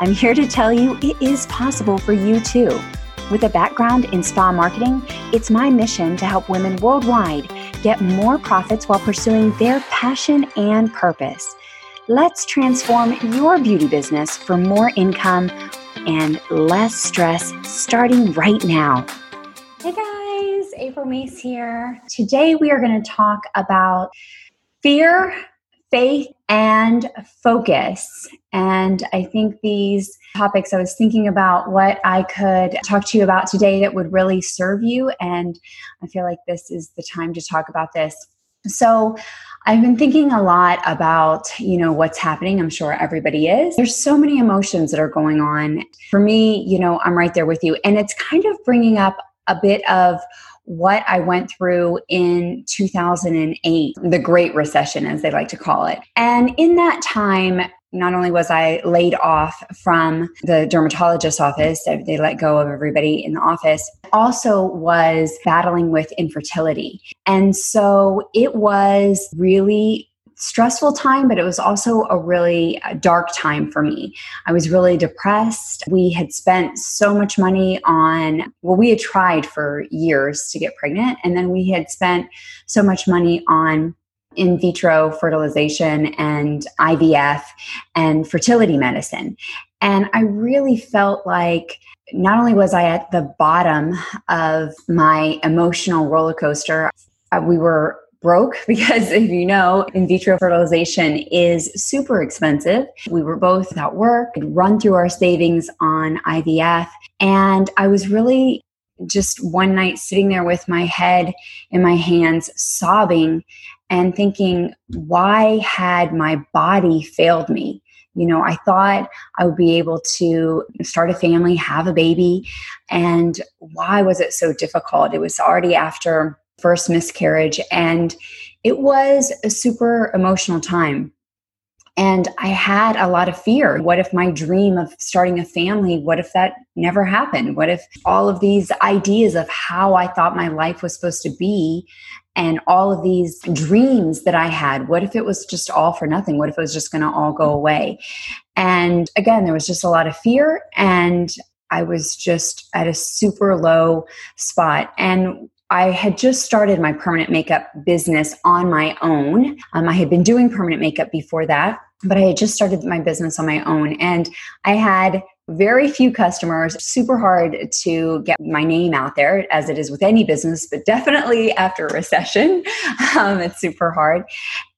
I'm here to tell you it is possible for you too. With a background in spa marketing, it's my mission to help women worldwide get more profits while pursuing their passion and purpose. Let's transform your beauty business for more income and less stress starting right now. Hey guys, April Meese here. Today we are going to talk about fear faith and focus. And I think these topics, I was thinking about what I could talk to you about today that would really serve you. And I feel like this is the time to talk about this. So, I've been thinking a lot about, you know, what's happening. I'm sure everybody is. There's so many emotions that are going on. For me, you know, I'm right there with you. And it's kind of bringing up a bit of what I went through in 2008, the Great Recession, as they like to call it. And in that time, not only was I laid off from the dermatologist's office, they let go of everybody in the office, also was battling with infertility. And so it was really stressful time, but it was also a really uh, dark time for me. I was really depressed. We had spent so much money on, well, we had tried for years to get pregnant, and then we had spent so much money on in vitro fertilization and IVF and fertility medicine. And I really felt like not only was I at the bottom of my emotional roller coaster, uh, we were broke because if you know in vitro fertilization is super expensive. We were both at work run through our savings on ivf and i was really just one night sitting there with my head in my hands sobbing and thinking why had my body failed me? You know i thought i would be able to start a family have a baby and why was it so difficult? It was already after first miscarriage. And it was a super emotional time. And I had a lot of fear. What if my dream of starting a family, what if that never happened? What if all of these ideas of how I thought my life was supposed to be and all of these dreams that I had, what if it was just all for nothing? What if it was just going to all go away? And again, there was just a lot of fear and I was just at a super low spot. And I had just started my permanent makeup business on my own. Um, I had been doing permanent makeup before that, but I had just started my business on my own. And I had very few customers, super hard to get my name out there, as it is with any business, but definitely after a recession, um, it's super hard.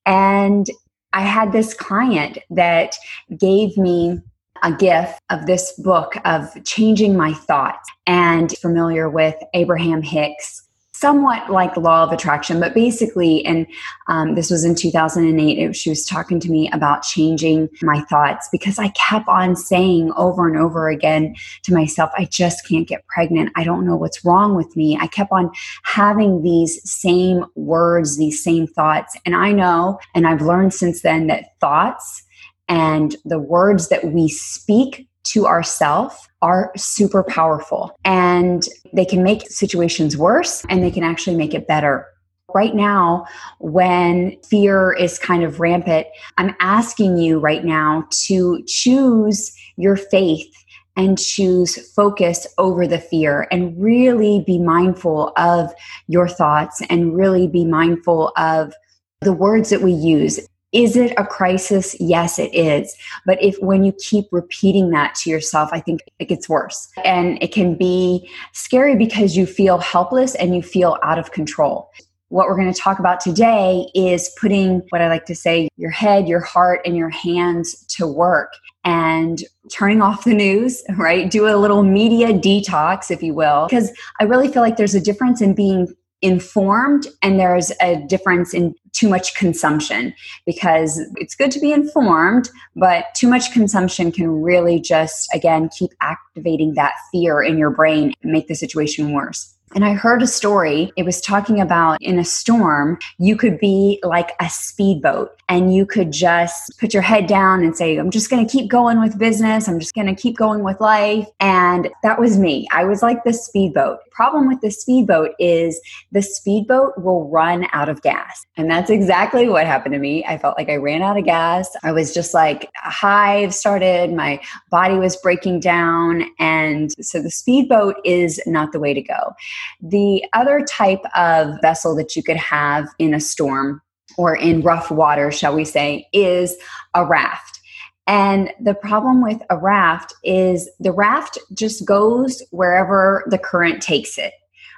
And I had this client that gave me a gift of this book of changing my thoughts and familiar with Abraham Hicks somewhat like law of attraction, but basically, and um, this was in 2008, it, she was talking to me about changing my thoughts because I kept on saying over and over again to myself, I just can't get pregnant. I don't know what's wrong with me. I kept on having these same words, these same thoughts. And I know, and I've learned since then that thoughts and the words that we speak to ourself are super powerful and they can make situations worse and they can actually make it better. Right now, when fear is kind of rampant, I'm asking you right now to choose your faith and choose focus over the fear and really be mindful of your thoughts and really be mindful of the words that we use is it a crisis? Yes, it is. But if when you keep repeating that to yourself, I think it gets worse. And it can be scary because you feel helpless and you feel out of control. What we're going to talk about today is putting what I like to say your head, your heart, and your hands to work and turning off the news, right? Do a little media detox, if you will, because I really feel like there's a difference in being informed and there's a difference in too much consumption because it's good to be informed but too much consumption can really just again keep activating that fear in your brain and make the situation worse and I heard a story. It was talking about in a storm, you could be like a speedboat and you could just put your head down and say, I'm just going to keep going with business. I'm just going to keep going with life. And that was me. I was like the speedboat. Problem with the speedboat is the speedboat will run out of gas. And that's exactly what happened to me. I felt like I ran out of gas. I was just like a hive started, my body was breaking down. And so the speedboat is not the way to go. The other type of vessel that you could have in a storm or in rough water, shall we say, is a raft. And the problem with a raft is the raft just goes wherever the current takes it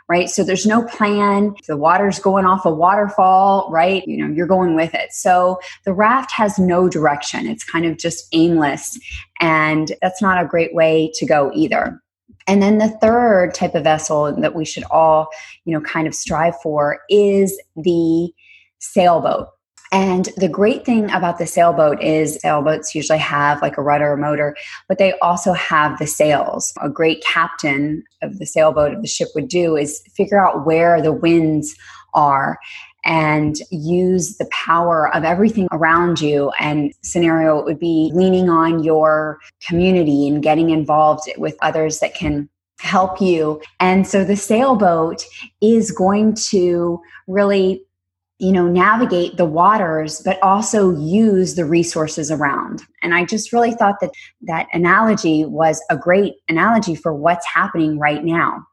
right? So there's no plan. the water's going off a waterfall, right? You know, you're going with it. So the raft has no direction. It's kind of just aimless. And that's not a great way to go either. And then the third type of vessel that we should all, you know, kind of strive for is the sailboat. And the great thing about the sailboat is sailboats usually have like a rudder or motor, but they also have the sails. A great captain of the sailboat of the ship would do is figure out where the winds are and use the power of everything around you. And scenario it would be leaning on your community and getting involved with others that can help you. And so the sailboat is going to really you know navigate the waters but also use the resources around and i just really thought that that analogy was a great analogy for what's happening right now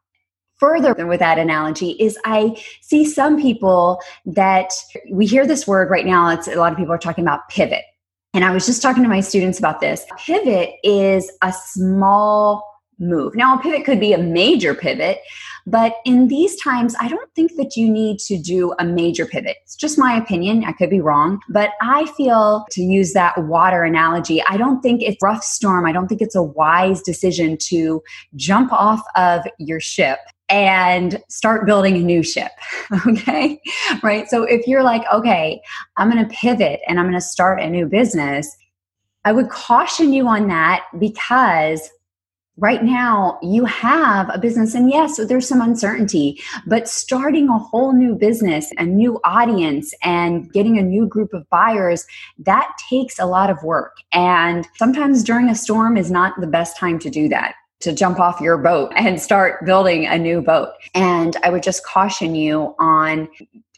further with that analogy is I see some people that we hear this word right now. It's a lot of people are talking about pivot. And I was just talking to my students about this. Pivot is a small move. Now, a pivot could be a major pivot, but in these times, I don't think that you need to do a major pivot. It's just my opinion. I could be wrong, but I feel to use that water analogy, I don't think it's rough storm. I don't think it's a wise decision to jump off of your ship and start building a new ship. Okay. Right. So if you're like, okay, I'm going to pivot and I'm going to start a new business, I would caution you on that because right now you have a business and yes there's some uncertainty but starting a whole new business a new audience and getting a new group of buyers that takes a lot of work and sometimes during a storm is not the best time to do that to jump off your boat and start building a new boat. And I would just caution you on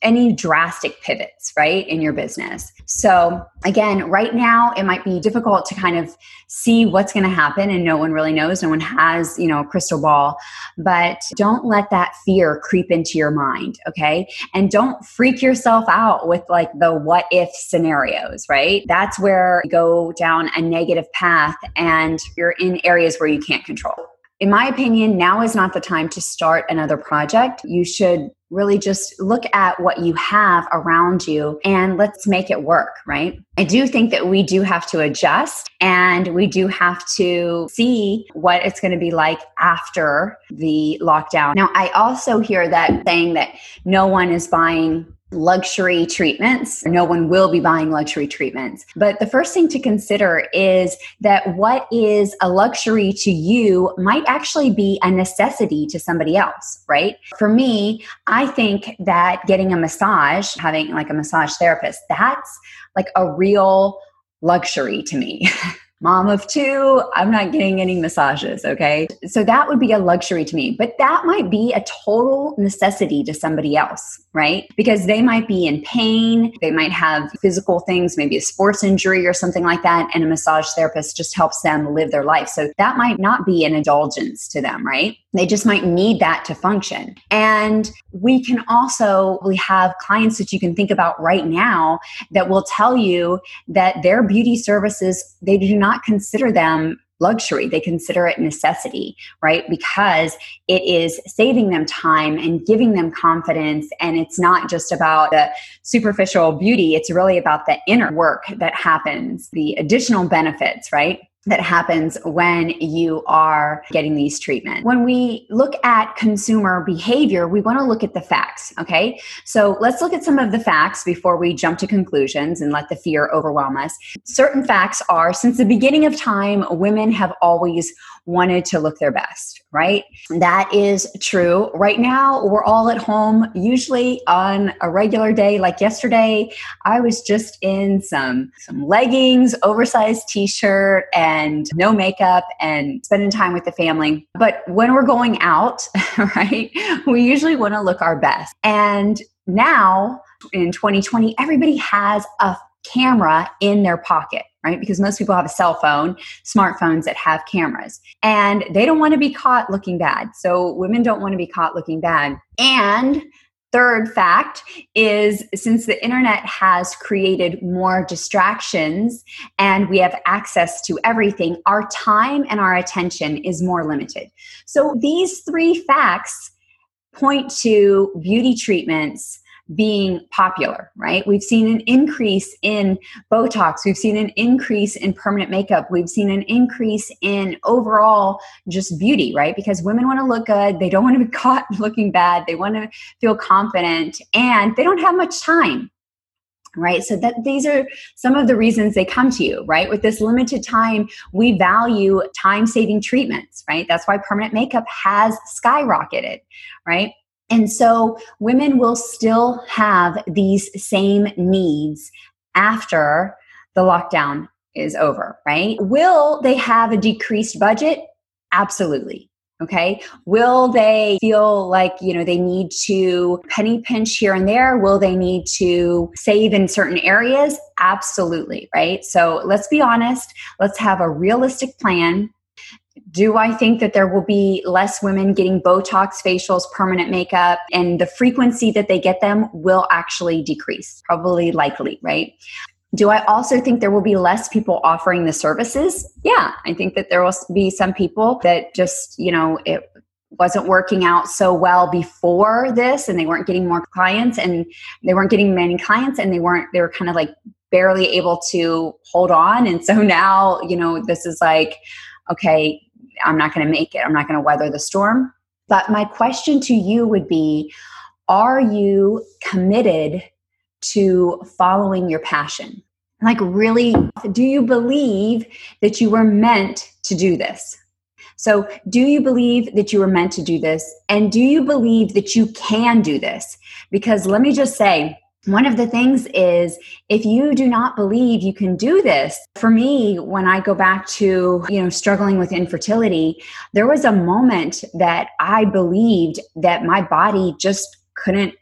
any drastic pivots, right, in your business. So, again, right now it might be difficult to kind of see what's going to happen and no one really knows. No one has, you know, a crystal ball, but don't let that fear creep into your mind, okay? And don't freak yourself out with like the what if scenarios, right? That's where you go down a negative path and you're in areas where you can't control in my opinion, now is not the time to start another project. You should really just look at what you have around you and let's make it work, right? I do think that we do have to adjust and we do have to see what it's going to be like after the lockdown. Now, I also hear that saying that no one is buying luxury treatments. No one will be buying luxury treatments. But the first thing to consider is that what is a luxury to you might actually be a necessity to somebody else, right? For me, I think that getting a massage, having like a massage therapist, that's like a real luxury to me. mom of two, I'm not getting any massages, okay? So that would be a luxury to me, but that might be a total necessity to somebody else, right? Because they might be in pain, they might have physical things, maybe a sports injury or something like that, and a massage therapist just helps them live their life. So that might not be an indulgence to them, right? They just might need that to function. And we can also, we have clients that you can think about right now that will tell you that their beauty services, they do not consider them luxury. They consider it necessity, right? Because it is saving them time and giving them confidence. And it's not just about the superficial beauty, it's really about the inner work that happens, the additional benefits, right? That happens when you are getting these treatments. When we look at consumer behavior, we want to look at the facts, okay? So let's look at some of the facts before we jump to conclusions and let the fear overwhelm us. Certain facts are since the beginning of time, women have always wanted to look their best, right? That is true. Right now, we're all at home, usually on a regular day like yesterday. I was just in some some leggings, oversized t-shirt and no makeup and spending time with the family. But when we're going out, right? We usually want to look our best. And now in 2020, everybody has a camera in their pocket right? Because most people have a cell phone, smartphones that have cameras, and they don't want to be caught looking bad. So women don't want to be caught looking bad. And third fact is since the internet has created more distractions and we have access to everything, our time and our attention is more limited. So these three facts point to beauty treatments being popular, right? We've seen an increase in Botox. We've seen an increase in permanent makeup. We've seen an increase in overall just beauty, right? Because women want to look good. They don't want to be caught looking bad. They want to feel confident and they don't have much time. Right. So that these are some of the reasons they come to you, right? With this limited time, we value time saving treatments, right? That's why permanent makeup has skyrocketed, right? And so women will still have these same needs after the lockdown is over, right? Will they have a decreased budget? Absolutely. Okay. Will they feel like, you know, they need to penny pinch here and there? Will they need to save in certain areas? Absolutely. Right. So let's be honest. Let's have a realistic plan do I think that there will be less women getting Botox, facials, permanent makeup, and the frequency that they get them will actually decrease? Probably likely, right? Do I also think there will be less people offering the services? Yeah, I think that there will be some people that just, you know, it wasn't working out so well before this and they weren't getting more clients and they weren't getting many clients and they weren't, they were kind of like barely able to hold on. And so now, you know, this is like, okay, I'm not going to make it. I'm not going to weather the storm. But my question to you would be Are you committed to following your passion? Like, really, do you believe that you were meant to do this? So, do you believe that you were meant to do this? And do you believe that you can do this? Because let me just say, one of the things is if you do not believe you can do this for me when i go back to you know struggling with infertility there was a moment that i believed that my body just couldn't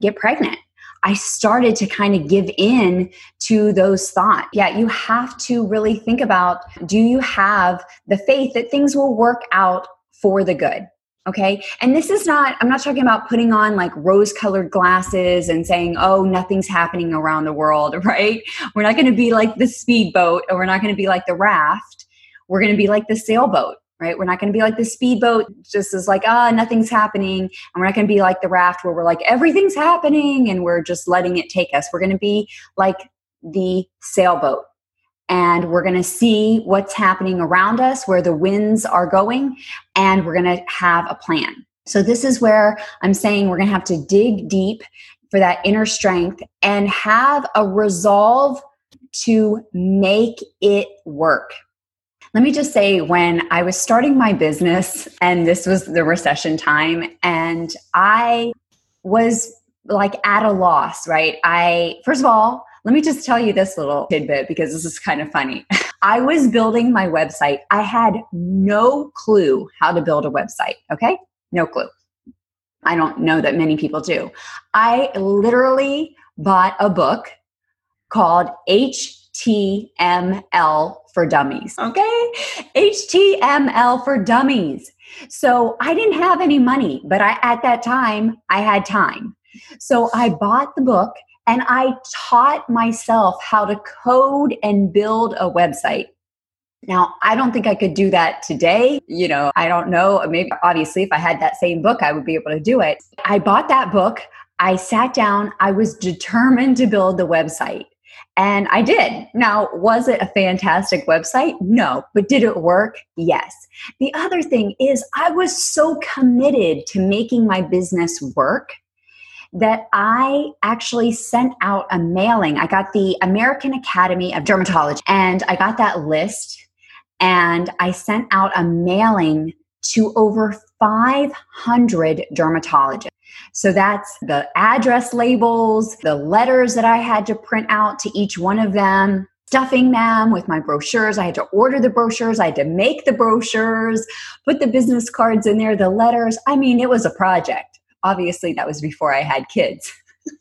get pregnant. I started to kind of give in to those thoughts yeah you have to really think about do you have the faith that things will work out for the good Okay. And this is not, I'm not talking about putting on like rose colored glasses and saying, oh, nothing's happening around the world, right? We're not going to be like the speedboat or we're not going to be like the raft. We're going to be like the sailboat, right? We're not going to be like the speedboat, just as like, ah, oh, nothing's happening. And we're not going to be like the raft where we're like, everything's happening and we're just letting it take us. We're going to be like the sailboat and we're going to see what's happening around us, where the winds are going, and we're going to have a plan. So, this is where I'm saying we're going to have to dig deep for that inner strength and have a resolve to make it work. Let me just say, when I was starting my business, and this was the recession time, and I was like at a loss, right? I, first of all, let me just tell you this little tidbit because this is kind of funny. I was building my website. I had no clue how to build a website. Okay. No clue. I don't know that many people do. I literally bought a book called HTML for Dummies. Okay. HTML for Dummies. So I didn't have any money, but I, at that time, I had time. So I bought the book and I taught myself how to code and build a website. Now, I don't think I could do that today. You know, I don't know. Maybe, obviously, if I had that same book, I would be able to do it. I bought that book. I sat down. I was determined to build the website. And I did. Now, was it a fantastic website? No. But did it work? Yes. The other thing is, I was so committed to making my business work that I actually sent out a mailing. I got the American Academy of Dermatology and I got that list and I sent out a mailing to over 500 dermatologists. So that's the address labels, the letters that I had to print out to each one of them, stuffing them with my brochures. I had to order the brochures, I had to make the brochures, put the business cards in there, the letters. I mean, it was a project. Obviously, that was before I had kids.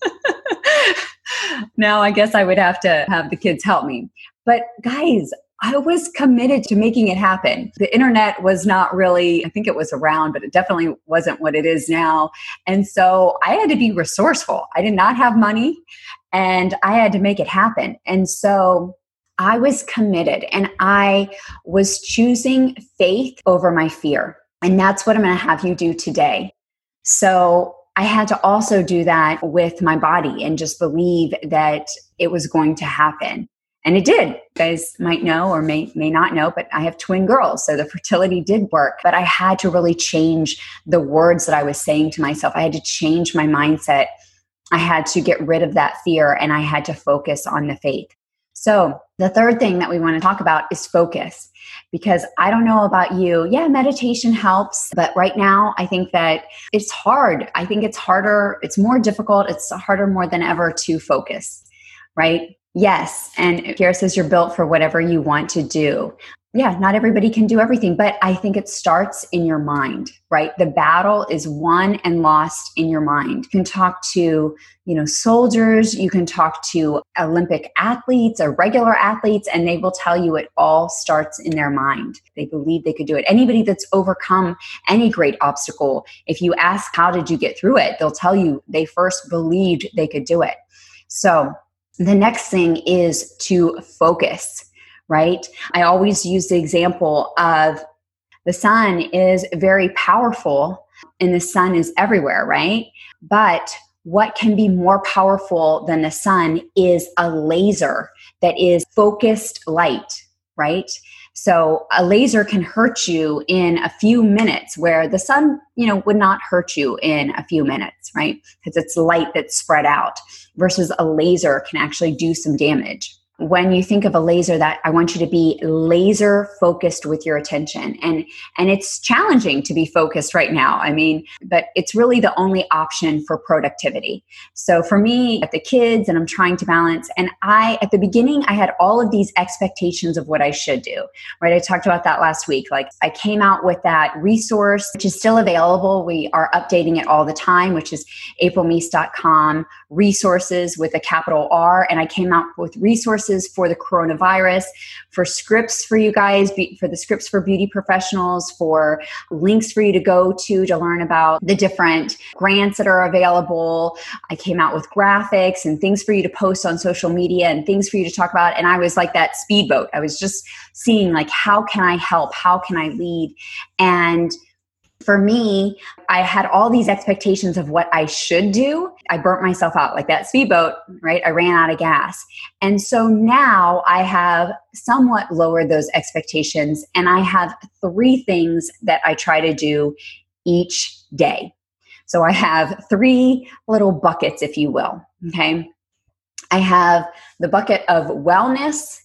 now I guess I would have to have the kids help me. But guys, I was committed to making it happen. The internet was not really, I think it was around, but it definitely wasn't what it is now. And so I had to be resourceful. I did not have money and I had to make it happen. And so I was committed and I was choosing faith over my fear. And that's what I'm going to have you do today. So I had to also do that with my body and just believe that it was going to happen. And it did. You guys might know or may, may not know, but I have twin girls. So the fertility did work. But I had to really change the words that I was saying to myself. I had to change my mindset. I had to get rid of that fear and I had to focus on the faith. So, the third thing that we want to talk about is focus because I don't know about you. Yeah, meditation helps, but right now I think that it's hard. I think it's harder, it's more difficult, it's harder more than ever to focus, right? Yes. And Kira says you're built for whatever you want to do. Yeah, not everybody can do everything, but I think it starts in your mind, right? The battle is won and lost in your mind. You can talk to, you know, soldiers, you can talk to Olympic athletes or regular athletes, and they will tell you it all starts in their mind. They believe they could do it. Anybody that's overcome any great obstacle, if you ask, how did you get through it? They'll tell you they first believed they could do it. So the next thing is to focus, right? I always use the example of the sun is very powerful and the sun is everywhere, right? But what can be more powerful than the sun is a laser that is focused light, right? So a laser can hurt you in a few minutes where the sun, you know, would not hurt you in a few minutes, right? Because it's light that's spread out versus a laser can actually do some damage when you think of a laser that i want you to be laser focused with your attention. And and it's challenging to be focused right now i mean but it's really the only option for productivity. So for me at the kids and i'm trying to balance and i at the beginning i had all of these expectations of what i should do right? I talked about that last week. Like i came out with that resource which is still available. We are updating it all the time which is aprilmeese.com resources with a capital r and i came out with resources for the coronavirus, for scripts for you guys, for the scripts for beauty professionals, for links for you to go to to learn about the different grants that are available. I came out with graphics and things for you to post on social media and things for you to talk about. And I was like that speedboat. I was just seeing like, how can I help? How can I lead? And for me, I had all these expectations of what I should do. I burnt myself out like that speedboat, right? I ran out of gas. And so now I have somewhat lowered those expectations and I have three things that I try to do each day. So I have three little buckets, if you will. Okay. I have the bucket of wellness,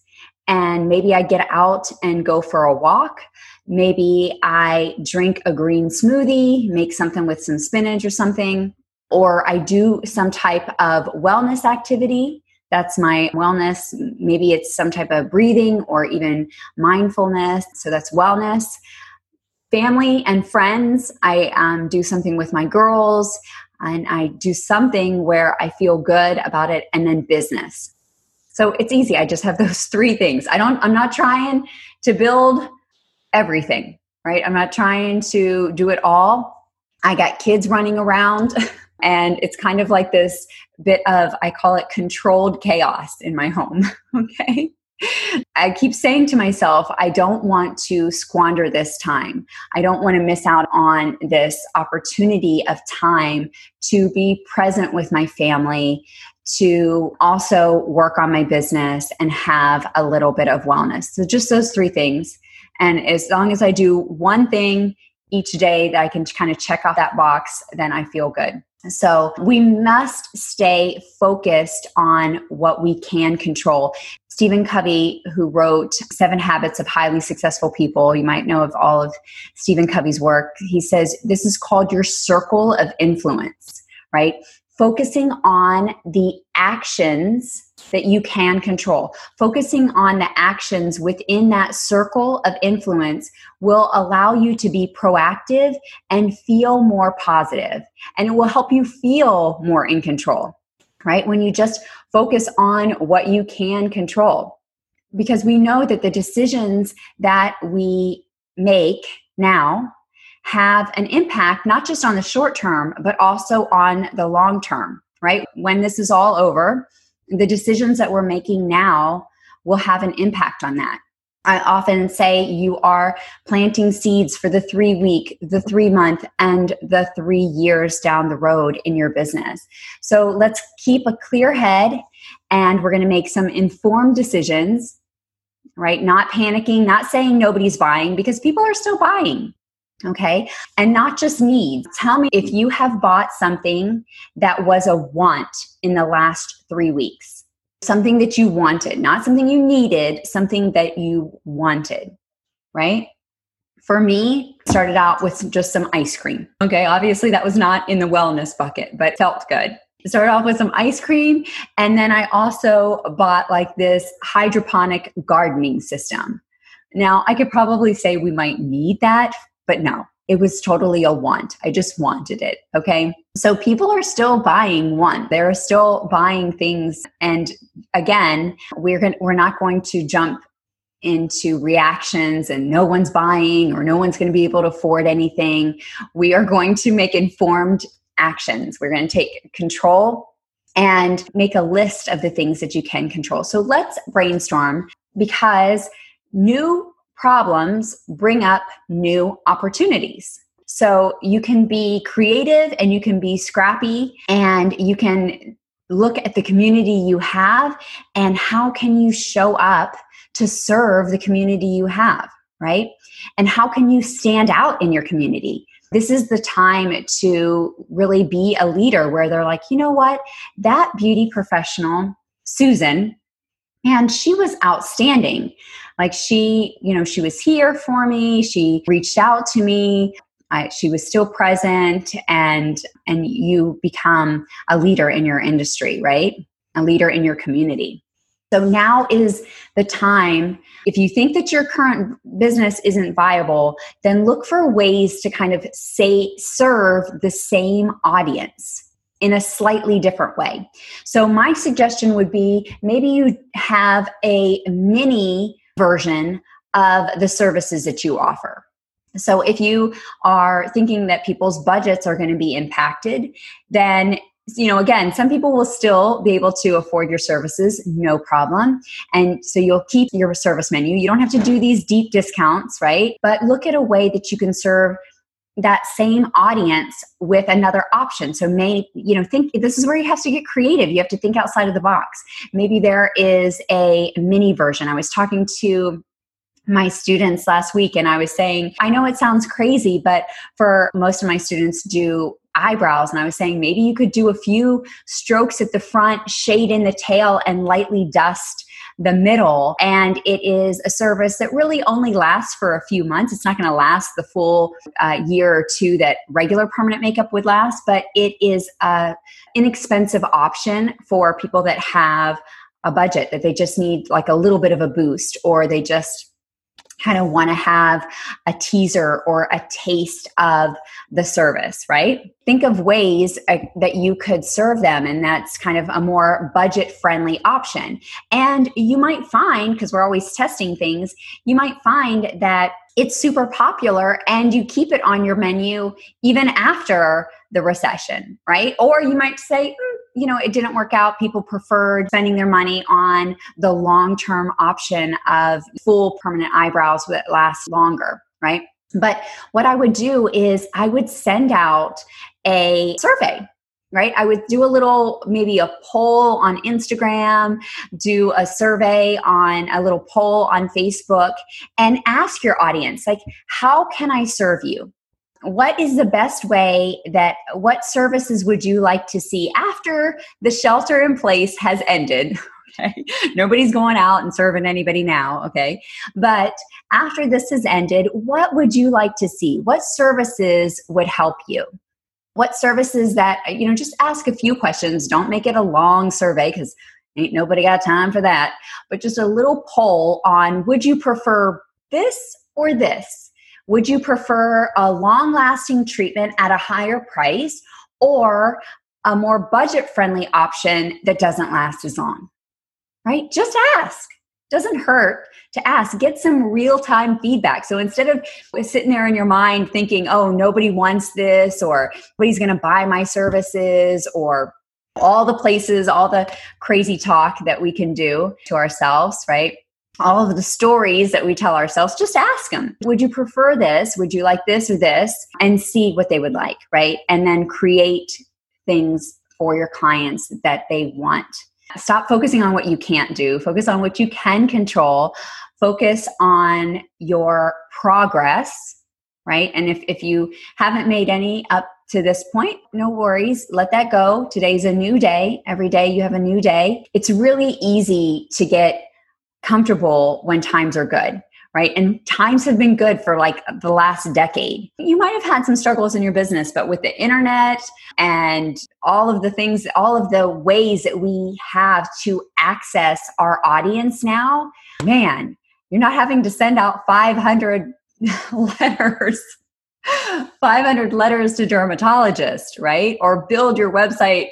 and maybe I get out and go for a walk. Maybe I drink a green smoothie, make something with some spinach or something, or I do some type of wellness activity. That's my wellness. Maybe it's some type of breathing or even mindfulness. So that's wellness. Family and friends, I um, do something with my girls and I do something where I feel good about it. And then business. So it's easy. I just have those three things. I don't, I'm not trying to build everything, right? I'm not trying to do it all. I got kids running around, and it's kind of like this bit of, I call it controlled chaos in my home. Okay. I keep saying to myself, I don't want to squander this time. I don't want to miss out on this opportunity of time to be present with my family, to also work on my business and have a little bit of wellness. So, just those three things. And as long as I do one thing each day that I can kind of check off that box, then I feel good. So we must stay focused on what we can control. Stephen Covey, who wrote Seven Habits of Highly Successful People, you might know of all of Stephen Covey's work. He says this is called your circle of influence, right? Focusing on the actions that you can control. Focusing on the actions within that circle of influence will allow you to be proactive and feel more positive, and it will help you feel more in control, right? When you just focus on what you can control. Because we know that the decisions that we make now have an impact not just on the short term, but also on the long term, right? When this is all over, the decisions that we're making now will have an impact on that. I often say you are planting seeds for the three week, the three month, and the three years down the road in your business. So let's keep a clear head and we're going to make some informed decisions, right? Not panicking, not saying nobody's buying because people are still buying. Okay. And not just needs. Tell me if you have bought something that was a want in the last three weeks, something that you wanted, not something you needed, something that you wanted, right? For me, started out with just some ice cream. Okay. Obviously, that was not in the wellness bucket, but felt good. Started off with some ice cream. And then I also bought like this hydroponic gardening system. Now, I could probably say we might need that but no, it was totally a want. I just wanted it. Okay. So people are still buying one. They're still buying things. And again, we're going we're not going to jump into reactions and no one's buying or no one's going to be able to afford anything. We are going to make informed actions. We're going to take control and make a list of the things that you can control. So let's brainstorm because new problems bring up new opportunities. So you can be creative and you can be scrappy and you can look at the community you have and how can you show up to serve the community you have, right? And how can you stand out in your community? This is the time to really be a leader where they're like, you know what? That beauty professional, Susan, and she was outstanding. Like she you know she was here for me. She reached out to me. I, she was still present. And and you become a leader in your industry right? A leader in your community. So now is the time. If you think that your current business isn't viable then look for ways to kind of say serve the same audience in a slightly different way. So, my suggestion would be maybe you have a mini version of the services that you offer. So, if you are thinking that people's budgets are going to be impacted, then you know again some people will still be able to afford your services no problem and so you'll keep your service menu you don't have to do these deep discounts right but look at a way that you can serve that same audience with another option. So may you know think this is where you have to get creative. You have to think outside of the box. Maybe there is a mini version. I was talking to my students last week and I was saying, I know it sounds crazy, but for most of my students do eyebrows. And I was saying maybe you could do a few strokes at the front, shade in the tail and lightly dust the middle. And it is a service that really only lasts for a few months. It's not going to last the full uh, year or two that regular permanent makeup would last, but it is a inexpensive option for people that have a budget that they just need like a little bit of a boost or they just kind of want to have a teaser or a taste of the service, right? Think of ways uh, that you could serve them, and that's kind of a more budget friendly option. And you might find, because we're always testing things, you might find that it's super popular and you keep it on your menu even after the recession, right? Or you might say, mm, you know, it didn't work out. People preferred spending their money on the long term option of full permanent eyebrows that last longer, right? But what I would do is I would send out a survey right? I would do a little, maybe a poll on Instagram, do a survey on a little poll on Facebook, and ask your audience, like, how can I serve you? What is the best way that, what services would you like to see after the shelter in place has ended? Okay. Nobody's going out and serving anybody now. Okay. But after this has ended, what would you like to see? What services would help you? What services that you know just ask a few questions. Don't make it a long survey because ain't nobody got time for that. But just a little poll on would you prefer this or this? Would you prefer a long lasting treatment at a higher price or a more budget friendly option that doesn't last as long? Right? Just ask doesn't hurt to ask get some real time feedback. So instead of sitting there in your mind thinking oh nobody wants this or nobody's going to buy my services or all the places all the crazy talk that we can do to ourselves right? All of the stories that we tell ourselves just ask them would you prefer this? Would you like this or this? and see what they would like right? And then create things for your clients that they want Stop focusing on what you can't do. Focus on what you can control. Focus on your progress, right? And if, if you haven't made any up to this point, no worries. Let that go. Today's a new day. Every day you have a new day. It's really easy to get comfortable when times are good right? And times have been good for like the last decade. You might have had some struggles in your business, but with the internet and all of the things, all of the ways that we have to access our audience now, man, you're not having to send out 500 letters. 500 letters to dermatologists, right? Or build your website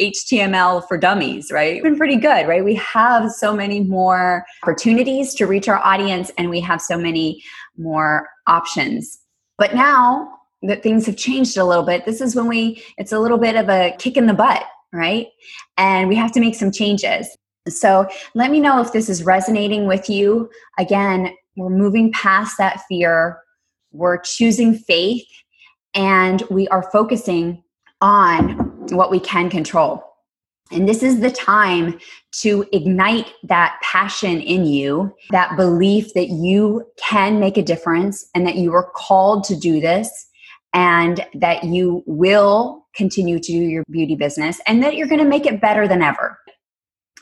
HTML for dummies, right? It's been pretty good, right? We have so many more opportunities to reach our audience and we have so many more options. But now that things have changed a little bit, this is when we, it's a little bit of a kick in the butt, right? And we have to make some changes. So let me know if this is resonating with you. Again, we're moving past that fear, we're choosing faith, and we are focusing on what we can control. And this is the time to ignite that passion in you, that belief that you can make a difference and that you are called to do this and that you will continue to do your beauty business and that you're going to make it better than ever.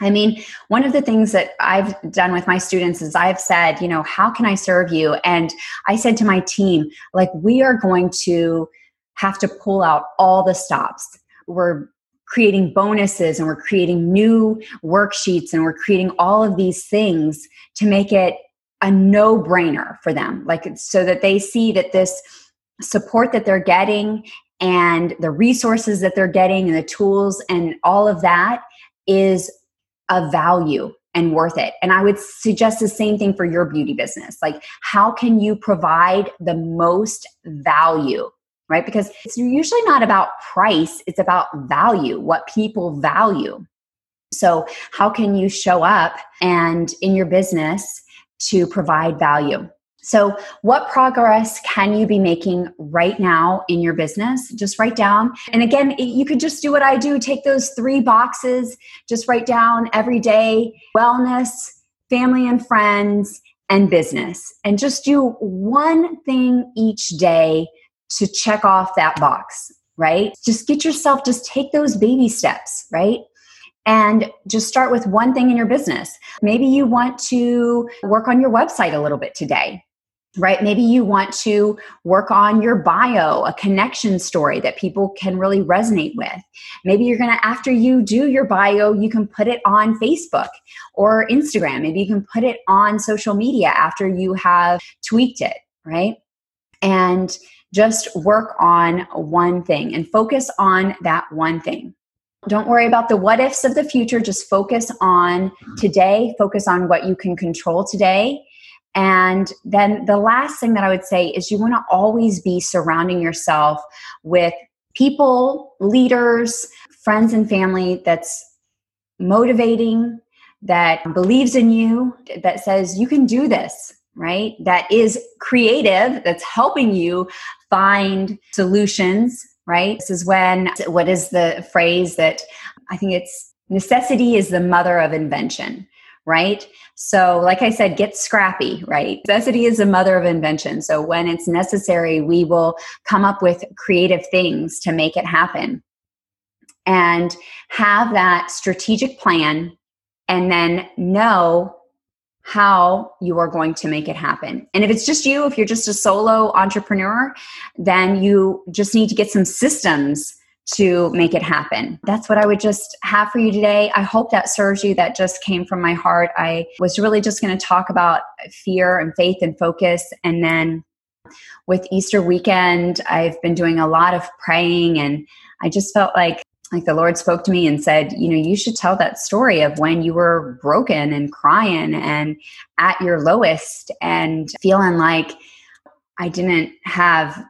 I mean, one of the things that I've done with my students is I've said, you know, how can I serve you? And I said to my team, like, we are going to have to pull out all the stops we're creating bonuses and we're creating new worksheets and we're creating all of these things to make it a no brainer for them like so that they see that this support that they're getting and the resources that they're getting and the tools and all of that is a value and worth it. And I would suggest the same thing for your beauty business. Like, how can you provide the most value right? Because it's usually not about price, it's about value, what people value. So, how can you show up and in your business to provide value? So, what progress can you be making right now in your business? Just write down. And again, you could just do what I do take those three boxes, just write down every day wellness, family and friends, and business. And just do one thing each day to check off that box, right? Just get yourself, just take those baby steps, right? And just start with one thing in your business. Maybe you want to work on your website a little bit today, right? Maybe you want to work on your bio, a connection story that people can really resonate with. Maybe you're going to, after you do your bio, you can put it on Facebook or Instagram. Maybe you can put it on social media after you have tweaked it, right? And just work on one thing and focus on that one thing. Don't worry about the what ifs of the future. Just focus on today, focus on what you can control today. And then the last thing that I would say is you want to always be surrounding yourself with people, leaders, friends and family that's motivating, that believes in you, that says you can do this, right? That is creative, that's helping you find solutions, right? This is when, what is the phrase that I think it's necessity is the mother of invention, right? So, like I said, get scrappy, right? Necessity is the mother of invention. So, when it's necessary, we will come up with creative things to make it happen and have that strategic plan and then know how you are going to make it happen. And if it's just you, if you're just a solo entrepreneur, then you just need to get some systems to make it happen. That's what I would just have for you today. I hope that serves you. That just came from my heart. I was really just going to talk about fear and faith and focus. And then with Easter weekend, I've been doing a lot of praying and I just felt like like the Lord spoke to me and said, you know, you should tell that story of when you were broken and crying and at your lowest and feeling like I didn't have,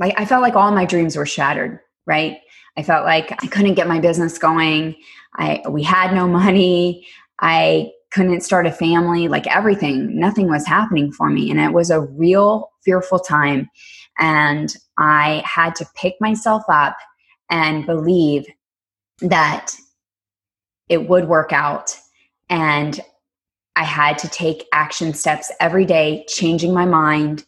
like, I felt like all my dreams were shattered, right? I felt like I couldn't get my business going. I, we had no money. I couldn't start a family, like everything, nothing was happening for me. And it was a real fearful time. And I had to pick myself up and believe that it would work out. And I had to take action steps every day, changing my mind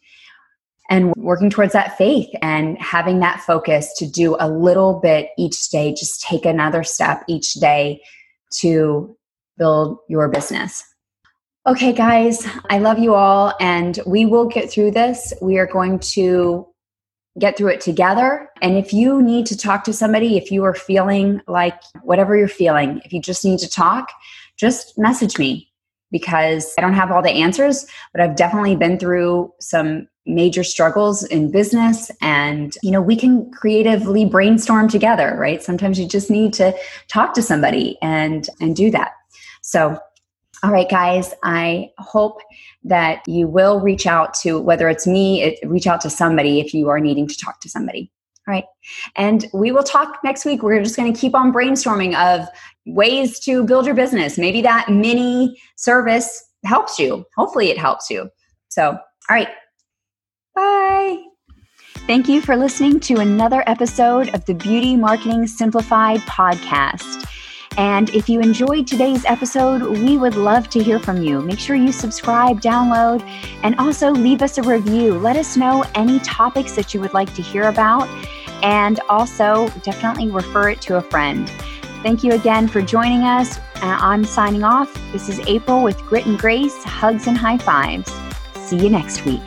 and working towards that faith and having that focus to do a little bit each day, just take another step each day to build your business. Okay, guys, I love you all, and we will get through this. We are going to get through it together. And if you need to talk to somebody, if you are feeling like whatever you're feeling, if you just need to talk, just message me because I don't have all the answers, but I've definitely been through some major struggles in business and you know we can creatively brainstorm together right sometimes you just need to talk to somebody and and do that so all right, guys, I hope that you will reach out to, whether it's me, it, reach out to somebody if you are needing to talk to somebody. All right. And we will talk next week. We're just going to keep on brainstorming of ways to build your business. Maybe that mini service helps you. Hopefully, it helps you. So, all right. Bye. Thank you for listening to another episode of the Beauty Marketing Simplified podcast. And if you enjoyed today's episode, we would love to hear from you. Make sure you subscribe, download, and also leave us a review. Let us know any topics that you would like to hear about, and also definitely refer it to a friend. Thank you again for joining us. Uh, I'm signing off. This is April with Grit and Grace, hugs and high fives. See you next week.